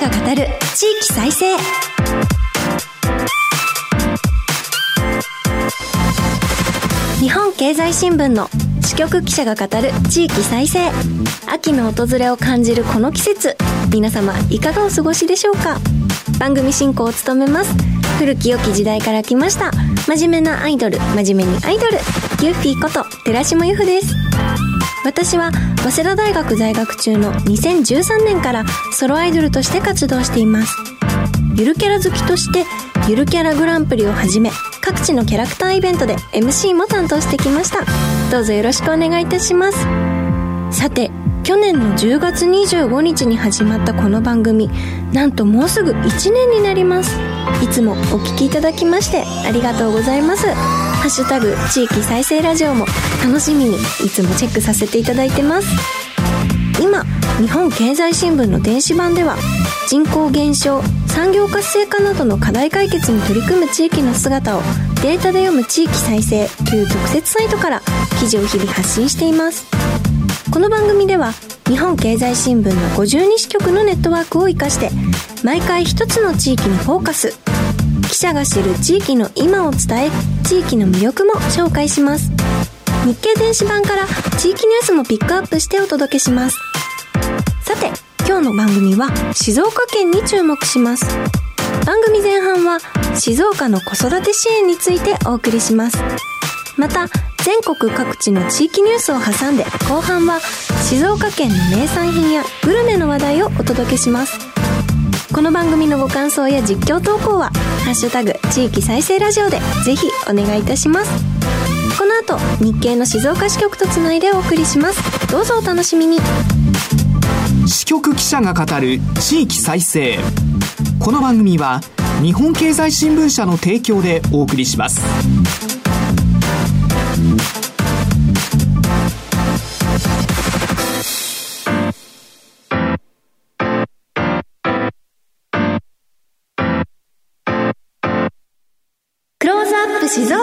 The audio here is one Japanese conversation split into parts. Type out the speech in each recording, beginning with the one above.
が語る地域再生。日本経済新聞の支局記者が語る地域再生。秋の訪れを感じるこの季節。皆様いかがお過ごしでしょうか。番組進行を務めます。古き良き時代から来ました。真面目なアイドル。真面目にアイドル。ユッフィーこと寺島由布です。私は早稲田大学在学中の2013年からソロアイドルとして活動しています。ゆるキャラ好きとしてゆるキャラグランプリをはじめ各地のキャラクターイベントで MC も担当してきました。どうぞよろしくお願いいたします。さて去年の10月25日に始まったこの番組なんともうすぐ1年になります。いつもお聞きいただきましてありがとうございます。ハッシュタグ地域再生ラジオも楽しみにいつもチェックさせていただいてます。今日本経済新聞の電子版では人口減少産業活性化などの課題解決に取り組む地域の姿をデータで読む地域再生という特設サイトから記事を日々発信しています。この番組では日本経済新聞の52支局のネットワークを生かして毎回一つの地域にフォーカス。記者が知る地域の今を伝え地域の魅力も紹介します。日経電子版から地域ニュースもピックアップしてお届けします。さて今日の番組は静岡県に注目します。番組前半は静岡の子育て支援についてお送りします。また全国各地の地域ニュースを挟んで後半は静岡県の名産品やグルメの話題をお届けします。この番組のご感想や実況投稿は「ハッシュタグ地域再生ラジオ」でぜひお願いいたします。この後日経の静岡支局とつないでお送りします。どうぞお楽しみに。支局記者が語る地域再生。この番組は日本経済新聞社の提供でお送りします。静岡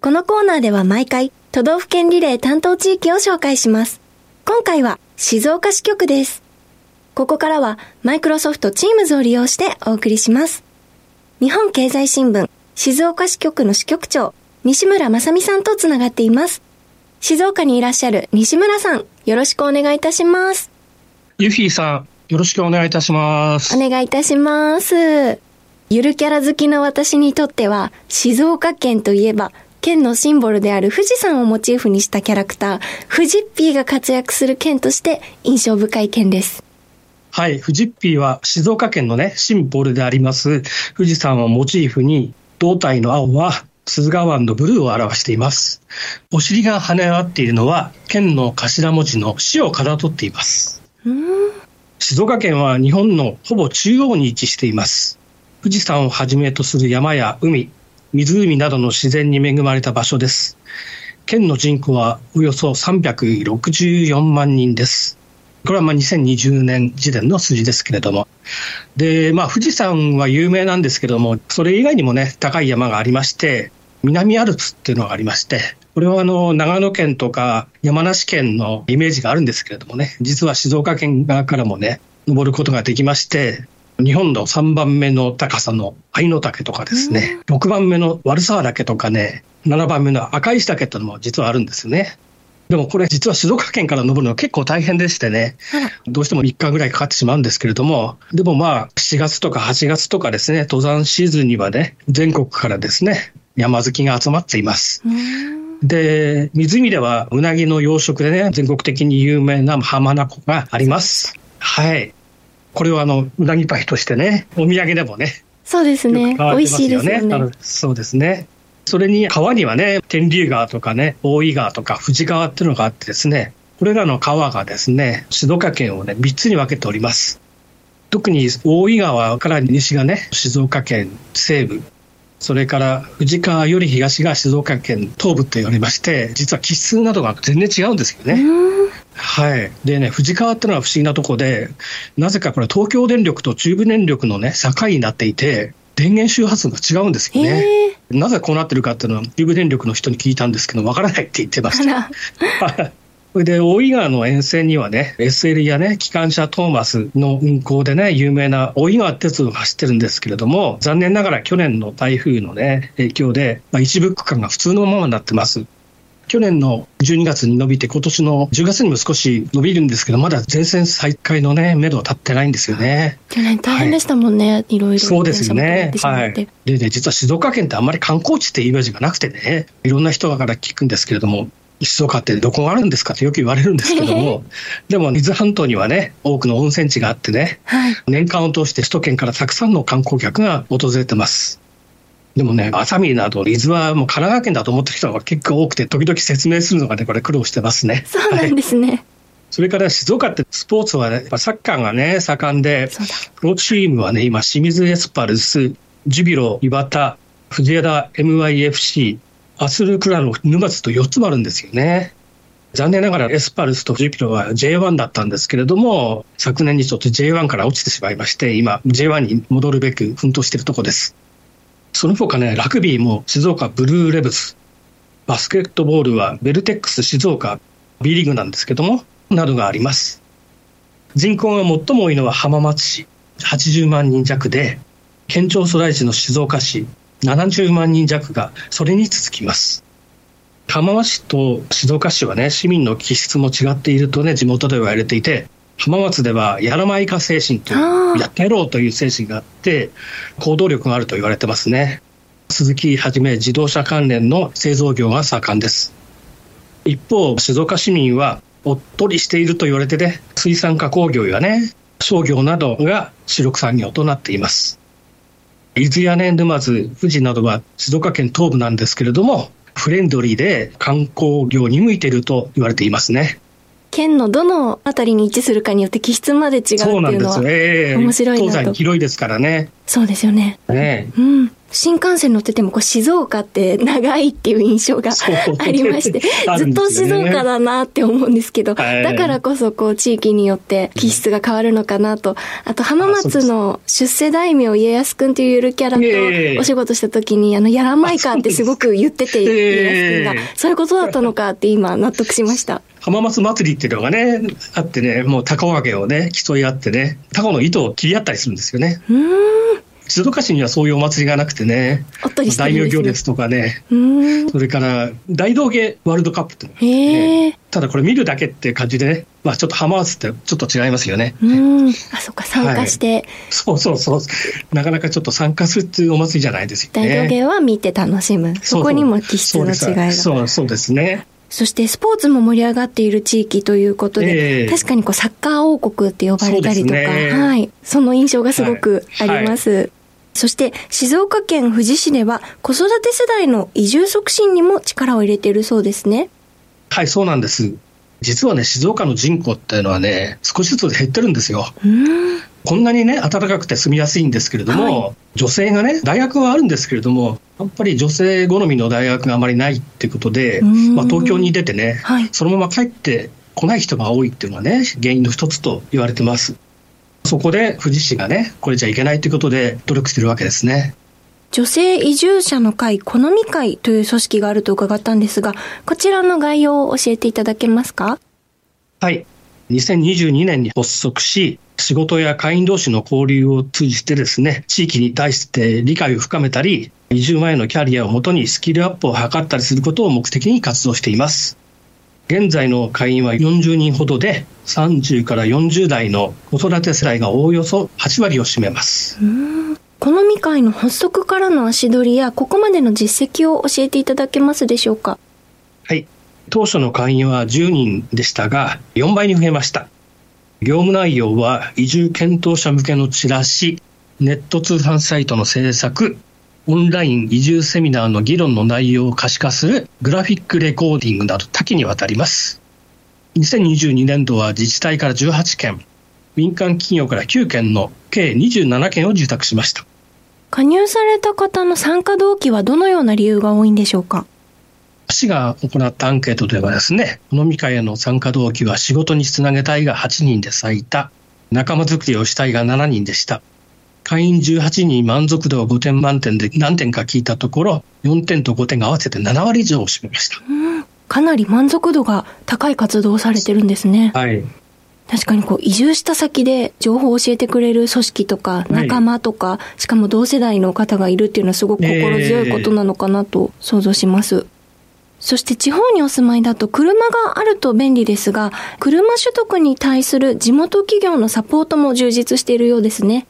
このコーナーでは毎回都道府県リレー担当地域を紹介します。今回は静岡支局です。ここからはマイクロソフト Teams を利用してお送りします。日本経済新聞静岡支局の支局長西村正美さんとつながっています。静岡にいらっしゃる西村さん、よろしくお願いいたします。ユフィさん、よろしくお願いいたします。お願いいたします。ゆるキャラ好きの私にとっては、静岡県といえば、県のシンボルである富士山をモチーフにしたキャラクター、富士ッピーが活躍する県として印象深い県です。はい、富士ッピーは静岡県のね、シンボルであります、富士山をモチーフに、胴体の青は鈴川湾のブルーを表しています。お尻が跳ね上がっているのは、県の頭文字の死をかたどっています。静岡県は日本のほぼ中央に位置しています。富士山をはじめとする山や海、湖などの自然に恵まれた場所です。県の人口はおよそ364万人です。これはまあ2020年時点の数字ですけれども。で、まあ富士山は有名なんですけれども、それ以外にもね、高い山がありまして、南アルプスっていうのがありまして、これはあの、長野県とか山梨県のイメージがあるんですけれどもね、実は静岡県側からもね、登ることができまして、日本の3番目の高さの愛の岳とかですね、6番目の悪沢岳とかね、7番目の赤石岳っていうのも実はあるんですよね。でもこれ実は静岡県から登るの結構大変でしてね、どうしても3日ぐらいかかってしまうんですけれども、でもまあ7月とか8月とかですね、登山シーズンにはね、全国からですね、山好きが集まっています。で、湖ではうなぎの養殖でね、全国的に有名な浜名湖があります。はい。これはあの、うなぎパイとしてね、お土産でもね、そうですね。美味しいですよね。そうですね。それに川にはね、天竜川とかね、大井川とか富士川っていうのがあってですね、これらの川がですね、静岡県をね、3つに分けております。特に大井川から西がね、静岡県西部、それから富士川より東が静岡県東部と言われまして、実は気質などが全然違うんですよね。はい。でね、富士川ってのは不思議なとこで、なぜかこれ東京電力と中部電力のね、境になっていて、電源周波数が違うんですよね。なぜこうなってるかっていうのは、中部電力の人に聞いたんですけど、わからないって言ってました。それで、大井川の沿線にはね、SL やね、機関車トーマスの運行でね、有名な大井川鉄道が走ってるんですけれども、残念ながら去年の台風のね、影響で、まあ、一部区間が普通のままになってます。去年の12月に伸びて、今年の10月にも少し伸びるんですけど、まだ全線再開のね、目処は立ってないんですよね。去年大変でしたもんね、はい、いろいろ。そうですよね。はい。でね、実は静岡県ってあんまり観光地ってイメージがなくてね、いろんな人から聞くんですけれども、静岡ってどこがあるんですかってよく言われるんですけども、でも伊豆半島にはね、多くの温泉地があってね、はい、年間を通して首都圏からたくさんの観光客が訪れてます。でもね、熱海など、伊豆はもう神奈川県だと思ってる人が結構多くて、時々説明するのがね、これ苦労してますね。そうなんですね。はいそれから静岡ってスポーツは、ね、サッカーがね、盛んで、プロチームはね、今、清水エスパルス、ジュビロ、岩田、藤枝 MYFC、アスルクラの沼津と4つもあるんですよね。残念ながらエスパルスとジュピロは J1 だったんですけれども、昨年にちょっと J1 から落ちてしまいまして、今 J1 に戻るべく奮闘しているところです。その他ね、ラグビーも静岡ブルーレブス、バスケットボールはベルテックス静岡 B リーグなんですけども、などがあります。人口が最も多いのは浜松市、80万人弱で、県庁所在地の静岡市、70万人弱がそれに続きます。浜松市と静岡市はね、市民の気質も違っているとね、地元では言われていて、浜松ではやらまいか精神という、やってやろうという精神があって、行動力があると言われてますね。鈴木はじめ自動車関連の製造業が盛んです。一方、静岡市民はおっとりしていると言われてね、水産加工業やね、商業などが主力産業となっています。伊豆やね、沼津、富士などは静岡県東部なんですけれども、フレンドリーで観光業に向いていると言われていますね。県のどのあたりに位置するかによって気質まで違うっていうのは面白いなと。東西広いですからね。そうですよね。ね。うん。新幹線乗っててもこう静岡って長いっていう印象がありまして、ずっと静岡だなって思うんですけど、だからこそこう地域によって気質が変わるのかなと、あと浜松の出世大名家康くんというゆるキャラとお仕事した時に、あの、やらまいかってすごく言ってて、家康くんが、そういうことだったのかって今納得しました。浜松祭りっていうのがね、あってね、もう高揚げをね、競い合ってね、タコの糸を切り合ったりするんですよね。うん。静岡市にはそういうお祭りがなくてね、て大名行列とかね、それから大道芸ワールドカップってね、ただこれ見るだけって感じでね、まあ、ちょっと浜松ってちょっと違いますよね。うん。あそっか参加して、はい、そうそうそう。なかなかちょっと参加するっていうお祭りじゃないですよね。大道芸は見て楽しむ。そこにも気質の違いが。そうそうですね。そしてスポーツも盛り上がっている地域ということで、えー、確かにこうサッカー王国って呼ばれたりとか、ね、はい、その印象がすごくあります。はいはいそして静岡県富士市では子育て世代の移住促進にも力を入れているそうですね。はい、そうなんです。実はね、静岡の人口っていうのはね、少しずつ減ってるんですよ。こんなにね、暖かくて住みやすいんですけれども、はい、女性がね、大学はあるんですけれども、やっぱり女性好みの大学があまりないっていうことで、まあ、東京に出てね、はい、そのまま帰ってこない人が多いっていうのはね、原因の一つと言われてます。そこで富士市がね、これじゃいけないということで努力してるわけですね。女性移住者の会、好み会という組織があると伺ったんですが、こちらの概要を教えていただけますか？はい。2022年に発足し、仕事や会員同士の交流を通じてですね、地域に対して理解を深めたり、移住前のキャリアをもとにスキルアップを図ったりすることを目的に活動しています。現在の会員は40人ほどで、30から40代の子育て世代がおおよそ8割を占めます。このみ会の発足からの足取りや、ここまでの実績を教えていただけますでしょうか？はい。当初の会員は10人でしたが、4倍に増えました。業務内容は移住検討者向けのチラシ、ネット通販サイトの制作、オンライン移住セミナーの議論の内容を可視化するグラフィックレコーディングなど多岐にわたります。2022年度は自治体から18件、民間企業から9件の計27件を受託しました。加入された方の参加動機はどのような理由が多いんでしょうか？市が行ったアンケートではですね、飲み会への参加動機は仕事につなげたいが8人で最多、仲間づくりをしたいが7人でした。会員18人満足度は5点満点で何点か聞いたところ、4点と5点が合わせて7割以上を占めました。かなり満足度が高い活動をされてるんですね。はい。確かにこう移住した先で情報を教えてくれる組織とか仲間とか、はい、しかも同世代の方がいるっていうのはすごく心強いことなのかなと想像します。そして地方にお住まいだと車があると便利ですが、車取得に対する地元企業のサポートも充実しているようですね。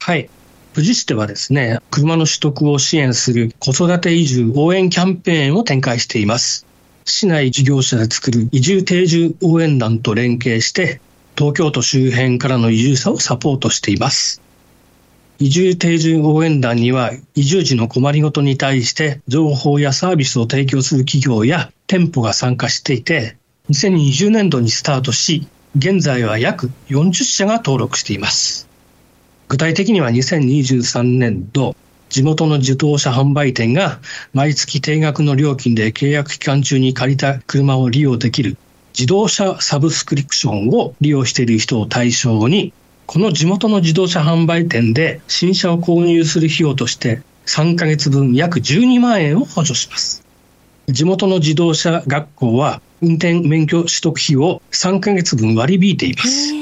はい。富士市ではですね、車の取得を支援する子育て移住応援キャンペーンを展開しています。市内事業者で作る移住定住応援団と連携して、東京都周辺からの移住者をサポートしています。移住定住応援団には移住時の困りごとに対して情報やサービスを提供する企業や店舗が参加していて、2020年度にスタートし、現在は約40社が登録しています。具体的には2023年度、地元の自動車販売店が毎月定額の料金で契約期間中に借りた車を利用できる自動車サブスクリプションを利用している人を対象に、この地元の自動車販売店で新車を購入する費用として3ヶ月分約12万円を補助します。地元の自動車学校は運転免許取得費を3ヶ月分割り引いています。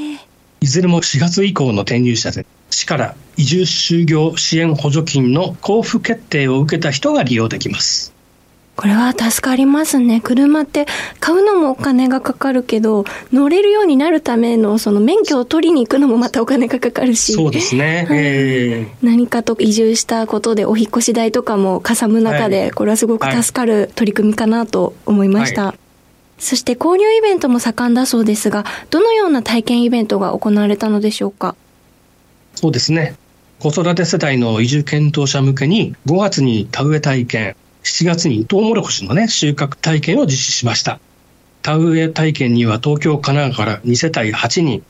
いずれも4月以降の転入者で、市から移住就業支援補助金の交付決定を受けた人が利用できます。これは助かりますね。車って買うのもお金がかかるけど、乗れるようになるためのその免許を取りに行くのもまたお金がかかるし。そうですね。えー、何かと移住したことでお引越し代とかもかさむ中で、これはすごく助かる取り組みかなと思いました。はい、そして交流イベントも盛んだそうですが、どのような体験イベントが行われたのでしょうか？そうですね。子育て世代の移住検討者向けに5月に田植え体験、7月にトウモロコシのね、収穫体験を実施しました。田植え体験には東京、神奈川から2世帯8人、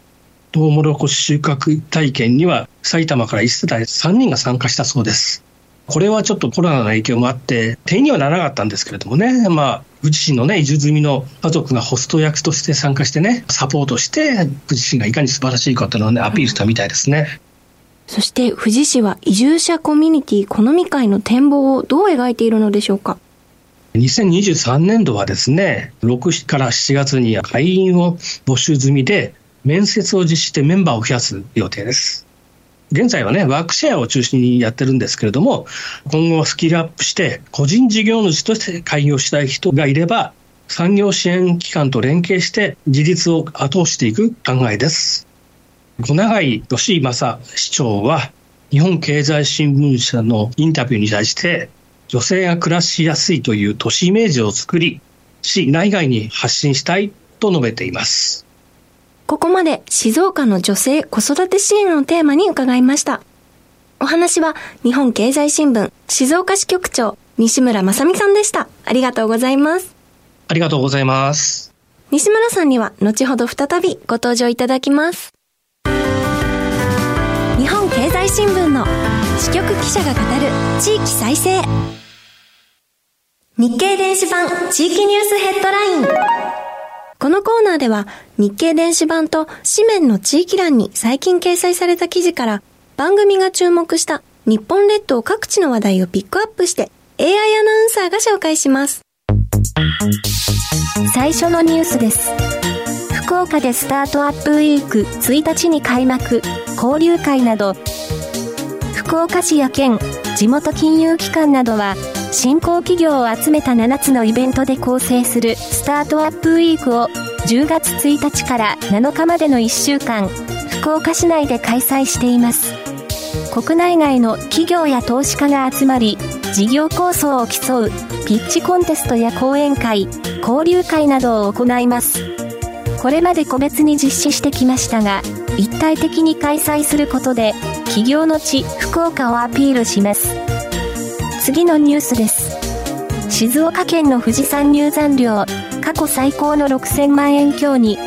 トウモロコシ収穫体験には埼玉から1世帯3人が参加したそうです。これはちょっとコロナの影響もあって、定員にはならなかったんですけれどもね、まあ、富士市のね、移住済みの家族がホスト役として参加してね、サポートして、富士市がいかに素晴らしいかというのをね、アピールしたみたいですね。そして富士市は移住者コミュニティこのみ会の展望をどう描いているのでしょうか？2023年度はですね、6から7月に会員を募集済みで、面接を実施してメンバーを増やす予定です。現在はね、ワークシェアを中心にやってるんですけれども、今後スキルアップして、個人事業主として開業したい人がいれば、産業支援機関と連携して自立を後押していく考えです。小永井義正市長は、日本経済新聞社のインタビューに対して、女性が暮らしやすいという都市イメージを作り、市内外に発信したいと述べています。ここまで静岡の女性子育て支援をテーマに伺いました。お話は日本経済新聞静岡支局長西村正美さんでした。ありがとうございます。ありがとうございます。西村さんには後ほど再びご登場いただきます。日本経済新聞の支局記者が語る地域再生日経電子版地域ニュースヘッドラインこのコーナーでは日経電子版と紙面の地域欄に最近掲載された記事から番組が注目した日本列島各地の話題をピックアップして AI アナウンサーが紹介します。最初のニュースです。福岡でスタートアップウィーク1日に開幕交流会など、福岡市や県、地元金融機関などは、新興企業を集めた7つのイベントで構成するスタートアップウィークを10月1日から7日までの1週間、福岡市内で開催しています。国内外の企業や投資家が集まり、事業構想を競うピッチコンテストや講演会、交流会などを行います。これまで個別に実施してきましたが、一体的に開催することで、企業の地、福岡をアピールします。次のニュースです。静岡県の富士山入山料、過去最高の6000万円強に、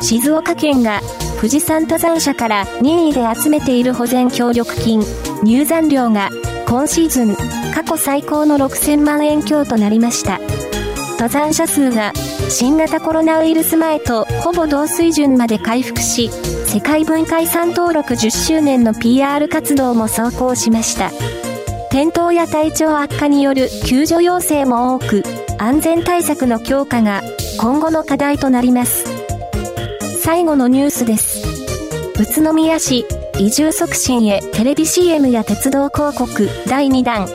静岡県が富士山登山者から任意で集めている保全協力金、入山料が今シーズン過去最高の6000万円強となりました。登山者数が新型コロナウイルス前とほぼ同水準まで回復し、世界文化遺産登録10周年の PR 活動も走行しました。転倒や体調悪化による救助要請も多く、安全対策の強化が今後の課題となります。最後のニュースです。宇都宮市移住促進へテレビ CM や鉄道広告第2弾。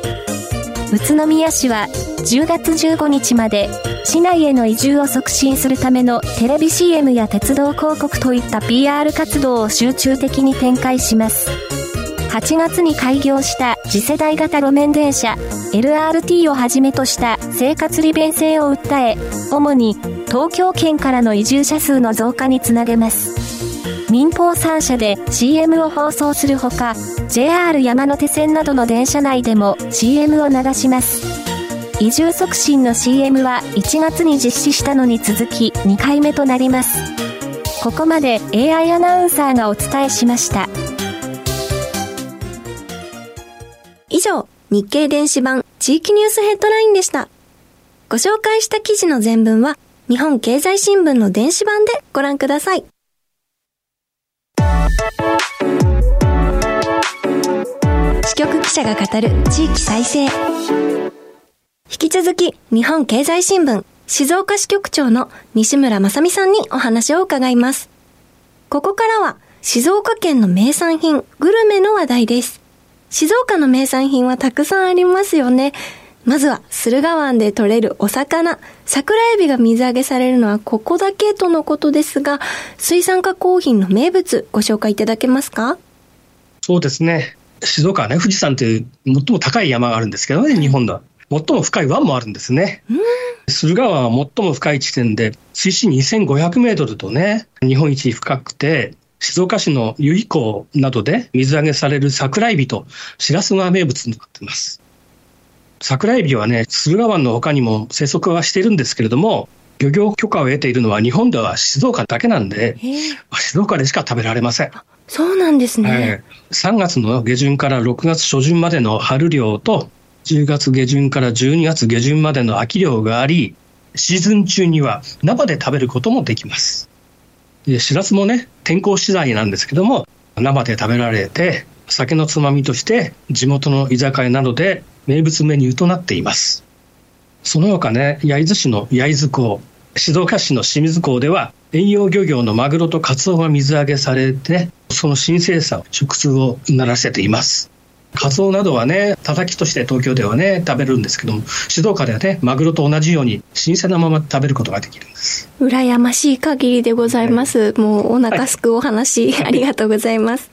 宇都宮市は10月15日まで市内への移住を促進するためのテレビ CM や鉄道広告といった PR 活動を集中的に展開します。8月に開業した次世代型路面電車 LRT をはじめとした生活利便性を訴え、主に東京圏からの移住者数の増加につなげます。民放3社で CM を放送するほか、JR 山手線などの電車内でも CM を流します。移住促進の CM は1月に実施したのに続き2回目となります。ここまで AI アナウンサーがお伝えしました。以上、日経電子版地域ニュースヘッドラインでした。ご紹介した記事の全文は日本経済新聞の電子版でご覧ください。支局記者が語る地域再生。引き続き、日本経済新聞静岡支局長の西村正美さんにお話を伺います。ここからは、静岡県の名産品、グルメの話題です。静岡の名産品はたくさんありますよね。まずは、駿河湾で取れるお魚、桜エビが水揚げされるのはここだけとのことですが、水産加工品の名物、ご紹介いただけますか？そうですね。静岡はね、富士山という最も高い山があるんですけどね、日本では。最も深い湾もあるんですね。駿河湾は最も深い地点で、水深2500メートルとね、日本一深くて、静岡市の由比港などで水揚げされる桜エビとシラスが名物になっています。桜エビはね、駿河湾の他にも生息はしているんですけれども、漁業許可を得ているのは日本では静岡だけなんで、静岡でしか食べられません。そうなんですね、3月の下旬から6月初旬までの春漁と、10月下旬から12月下旬までの秋漁があり、シーズン中には生で食べることもできます。で、しらすもね、天候次第なんですけども、生で食べられて、酒のつまみとして地元の居酒屋などで名物メニューとなっています。その他ね、焼津市の焼津港、静岡市の清水港では、遠洋漁業のマグロとカツオが水揚げされて、その新生産、食通をならせています。カツオなどはね、たたきとして東京ではね、食べるんですけども、静岡ではね、マグロと同じように新鮮なまま食べることができるんです。羨ましい限りでございます。はい、もうお腹すくお話、はい、ありがとうございます。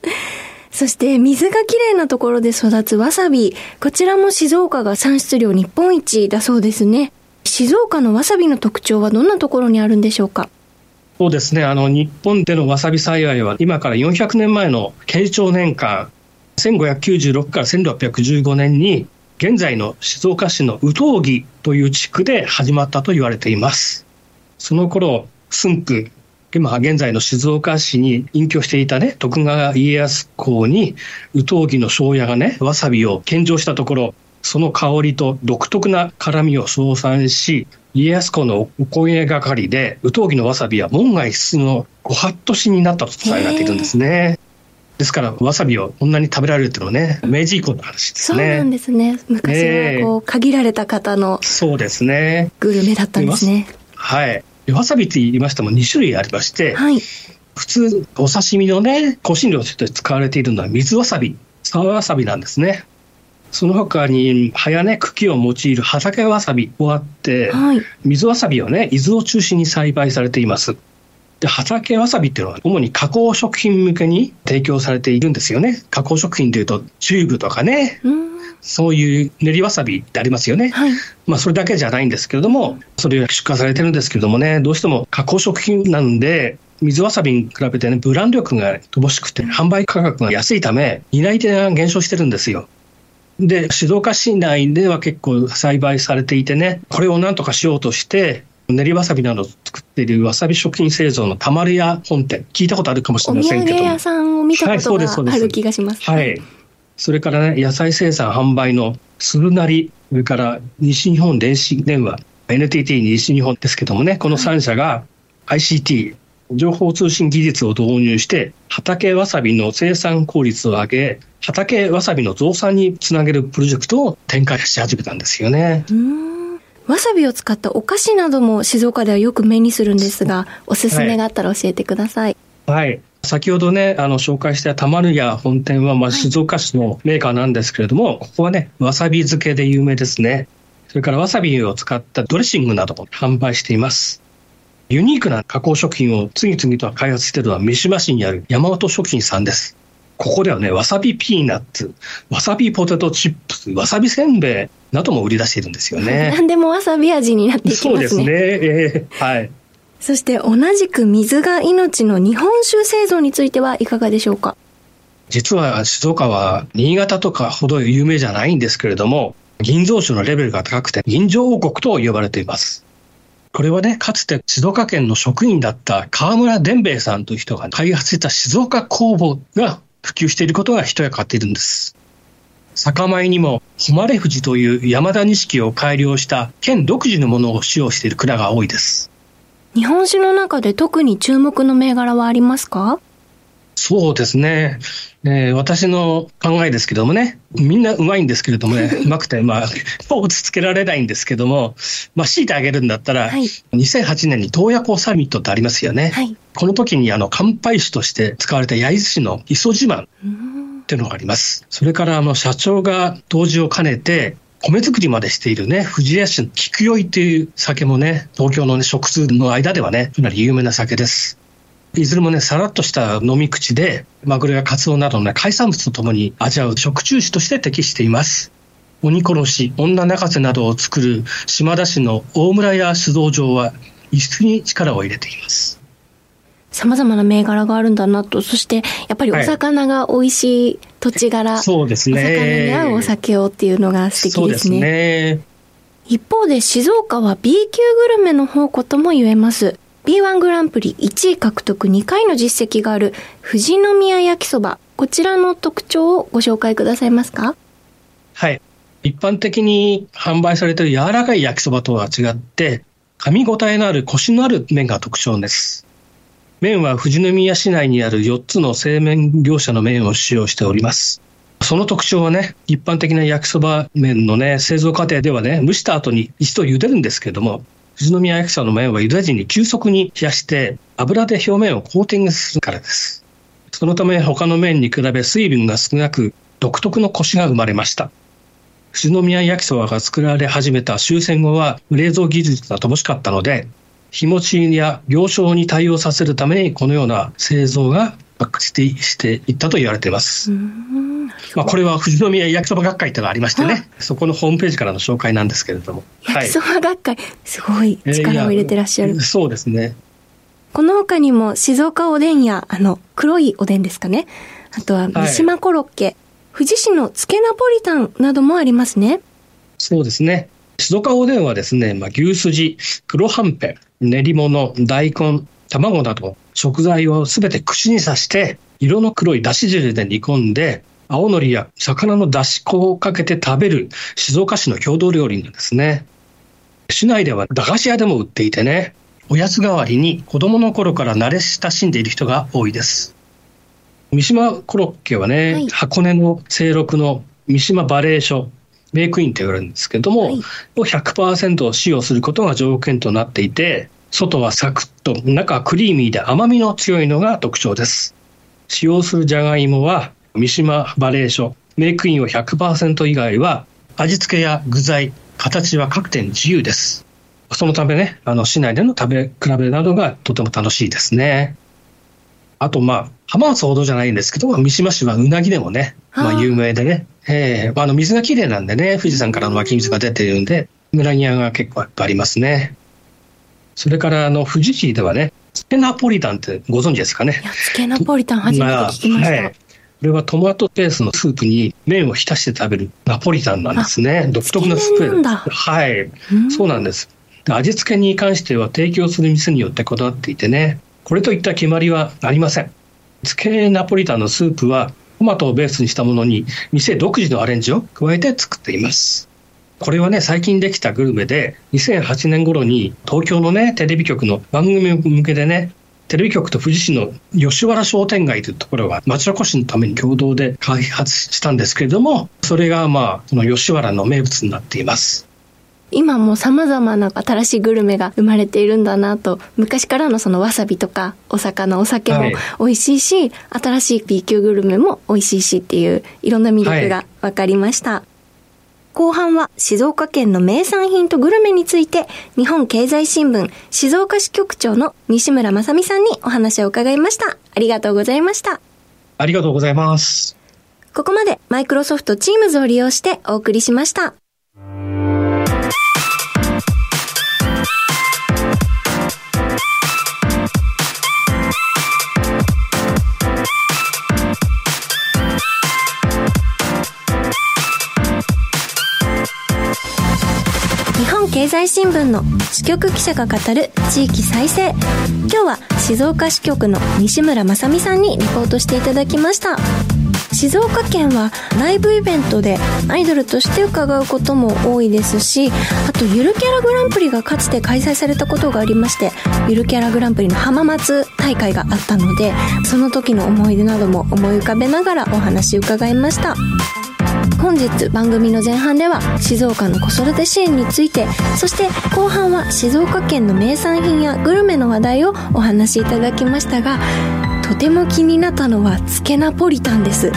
そして水がきれいなところで育つわさび。こちらも静岡が産出量日本一だそうですね。静岡のわさびの特徴はどんなところにあるんでしょうか？そうですね。あの、日本でのわさび栽培は今から400年前の慶長年間、1596から1615年に、現在の静岡市の宇東木という地区で始まったと言われています。その頃、駿府、現在の静岡市に隠居していたね、徳川家康公に、宇東木の庄屋がね、わさびを献上したところ、その香りと独特な辛みを称賛し、家康公のお声がかりで、宇東木のわさびは門外出のご法度しになったと伝えられているんですね。ですから、わさびをこんなに食べられるっていうのはね、明治以降の話ですね。そうなんですね。昔はこう、限られた方の、そうですね。グルメだったんですね。はい。わさびって言いましても2種類ありまして、はい、普通、お刺身のね、香辛料として使われているのは水わさび、沢わさびなんですね。その他に、葉やね、茎を用いる畑わさびもあって、はい、水わさびをね、伊豆を中心に栽培されています。で、畑わさびっていうのは主に加工食品向けに提供されているんですよね。加工食品というと、チューブとかね、そういう練りわさびってありますよね。はい、まあ、それだけじゃないんですけれども、それが出荷されてるんですけれどもね、どうしても加工食品なんで、水わさびに比べてね、ブランド力が乏しくて、販売価格が安いため、担い手が減少してるんですよ。で、静岡市内では結構栽培されていてね、これをなんとかしようとして、練りわさびなどを作っているわさび食品製造のたまる屋本店、聞いたことあるかもしれませんけど。お土産屋さんを見たことがある気がします。はい。それからね、野菜生産販売のするなり、それから西日本電子電話、NTT 西日本ですけどもね、この3社が ICT、情報通信技術を導入して、畑わさびの生産効率を上げ、畑わさびの増産につなげるプロジェクトを展開し始めたんですよね。うーんわさびを使ったお菓子なども静岡ではよく目にするんですが、おすすめがあったら教えてください。はい。先ほどね、あの、紹介した玉ぬや本店は、まあ、静岡市のメーカーなんですけれども、ここはね、わさび漬けで有名ですね。それからわさびを使ったドレッシングなども販売しています。ユニークな加工食品を次々と開発しているのは三島市にある山本食品さんです。ここではね、わさびピーナッツ、わさびポテトチップス、わさびせんべいなども売り出しているんですよね。何でもわさび味になっていきまね。そうですすね。えーはい。そして同じく水が命の日本酒製造についてはいかがでしょうか？実は静岡は新潟とかほど有名じゃないんですけれども、銀蔵酒のレベルが高くて銀蔵王国と呼ばれています。これはね、かつて静岡県の職員だった河村伝兵衛さんという人が開発した静岡工房が普及していることが一役買っているんです。酒米にも、誉富士という山田錦を改良した県独自のものを使用している蔵が多いです。日本酒の中で特に注目の銘柄はありますか？そうですね。えー私の考えですけどもね、みんなうまいんですけれどもね、うまくて、まあ、ポーズつけられないんですけども、まあ、強いてあげるんだったら、はい2008年に洞爺湖サミットってありますよね。はい。この時に、あの、乾杯酒として使われた焼津市の磯自慢っていうのがあります。それから、あの、社長が杜氏を兼ねて、米作りまでしているね、富士屋市の菊酔いっていう酒もね、東京のね、食通の間ではね、かなり有名な酒です。いずれもね、さらっとした飲み口で、マグロやカツオなどの、ね、海産物とともに味わう食中酒として適しています。鬼殺し、女泣かせなどを作る島田市の大村屋酒造場は、輸出に力を入れています。様々な銘柄があるんだなと、そしてやっぱりお魚が美味しい土地柄、そうですお魚にね。合うお酒をっていうのが素敵そうですですね。ね。一方で静岡は B 級グルメの宝庫とも言えます。B1 グランプリ1位獲得2回の実績がある富士宮焼きそば。こちらの特徴をご紹介くださいますか？はい。一般的に販売されている柔らかい焼きそばとは違って、噛み応えのあるコシのある麺が特徴です。麺は富士宮市内にある4つの製麺業者の麺を使用しております。その特徴はね、一般的な焼きそば麺のね、製造過程ではね、蒸した後に一度茹でるんですけれども、富士宮焼きそばの麺は茹で時に急速に冷やして、油で表面をコーティングするからです。そのため他の麺に比べ水分が少なく、独特のコシが生まれました。富士宮焼きそばが作られ始めた終戦後は冷蔵技術が乏しかったので、日持ちや行商に対応させるためにこのような製造が発達していったと言われています。まあ、これは富士宮焼きそば学会というのがありましてね、そこのホームページからの紹介なんですけれども。焼きそば学会、すごい力を入れてらっしゃる。そうですね。この他にも静岡おでんや、あの、黒いおでんですかね。あとは三島コロッケ、富士市のつけナポリタンなどもありますね。そうですね。静岡おでんはですね、まあ、牛すじ、黒はんぺん、練り物、大根、卵など食材をすべて串に刺して、色の黒いだし汁で煮込んで、青のりや魚のだし粉をかけて食べる静岡市の郷土料理なんですね。市内では駄菓子屋でも売っていてね、おやつ代わりに子供の頃から慣れ親しんでいる人が多いです。三島コロッケはね、はい箱根の清六の三島バレー所、メイクインと言われるんですけども、はいを100%使用することが条件となっていて、外はサクッと、中はクリーミーで甘みの強いのが特徴です。使用するじゃがいもは、三島バレー所、メイクインを100%以外は、味付けや具材、形は各店自由です。そのためね、あの、市内での食べ比べなどがとても楽しいですね。あと、まあ、浜松ほどじゃないんですけど、三島市はうなぎでもね、まあ、有名でね、ええまあ、あの、水がきれいなんでね、富士山からの湧き水が出ているんで、うなぎ屋が結構いっぱいありますね。それから、あの、富士市ではね、スペナポリタンってご存知ですかね？つけナポリタン初めて聞きました。はい。これはトマトペースのスープに麺を浸して食べるナポリタンなんですね。独特なスプレー。つけ麺なんだはい。うんそうなんです。で味付けに関しては提供する店によって異なっていてね、これといった決まりはありません。つけナポリタンのスープはトマトをベースにしたものに店独自のアレンジを加えて作っています。これはね、最近できたグルメで、2008年頃に東京のね、テレビ局の番組向けでね、テレビ局と富士市の吉原商店街というところが町おこしのために共同で開発したんですけれども、それがまあ、この吉原の名物になっています。今も様々な新しいグルメが生まれているんだなと、昔からのそのわさびとかお魚、お酒も美味しいし、はい、新しい B 級グルメも美味しいしっていういろんな魅力が分かりました。はい後半は静岡県の名産品とグルメについて、日本経済新聞静岡支局長の西村正美さんにお話を伺いました。ありがとうございました。ありがとうございます。ここまでマイクロソフト Teams を利用してお送りしました。経済新聞の支局記者が語る地域再生。今日は静岡支局の西村正美さんにリポートしていただきました。静岡県はライブイベントでアイドルとして伺うことも多いですしあとゆるキャラグランプリがかつて開催されたことがありましてゆるキャラグランプリの浜松大会があったのでその時の思い出なども思い浮かべながらお話伺いました。本日番組の前半では静岡の子育て支援についてそして後半は静岡県の名産品やグルメの話題をお話しいただきましたがとても気になったのはつけナポリタンです。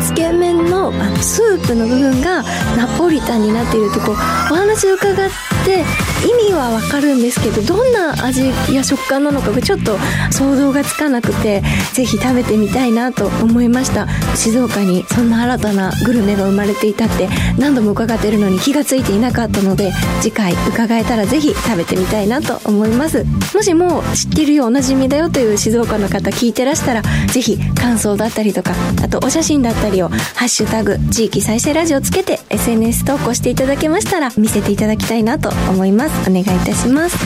つけ麺のあのスープの部分がナポリタンになっているとこお話伺って意味はわかるんですけどどんな味や食感なのかがちょっと想像がつかなくてぜひ食べてみたいなと思いました。静岡にそんな新たなグルメが生まれていたって何度も伺ってるのに気がついていなかったので次回伺えたらぜひ食べてみたいなと思います。もしも知ってるよおなじみだよという静岡の方聞いてらしたらぜひ感想だったりとかあとお写真だったりりを「ハッシュタグ地域再生ラジオ」つけて SNS 投稿していただけましたら見せていただきたいなと思います。お願いいたします。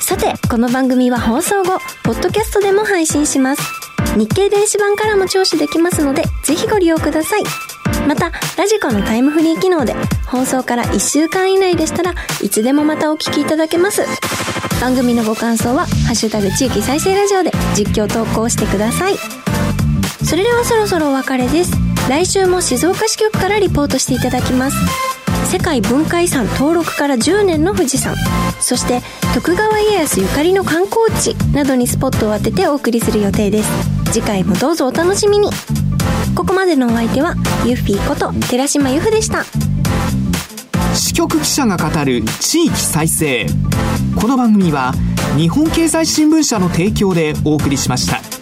さてこの番組は放送後ポッドキャストでも配信します。日経電子版からも聴取できますのでぜひご利用ください。またラジコのタイムフリー機能で放送から1週間以内でしたらいつでもまたお聞きいただけます。番組のご感想は「ハッシュタグ地域再生ラジオ」で実況投稿してください。それではそろそろお別れです。来週も静岡支局からリポートしていただきます。世界文化遺産登録から10年の富士山。そして徳川家康ゆかりの観光地などにスポットを当ててお送りする予定です。次回もどうぞお楽しみに。ここまでのお相手はユッフィーこと寺島由布でした。支局記者が語る地域再生。この番組は日本経済新聞社の提供でお送りしました。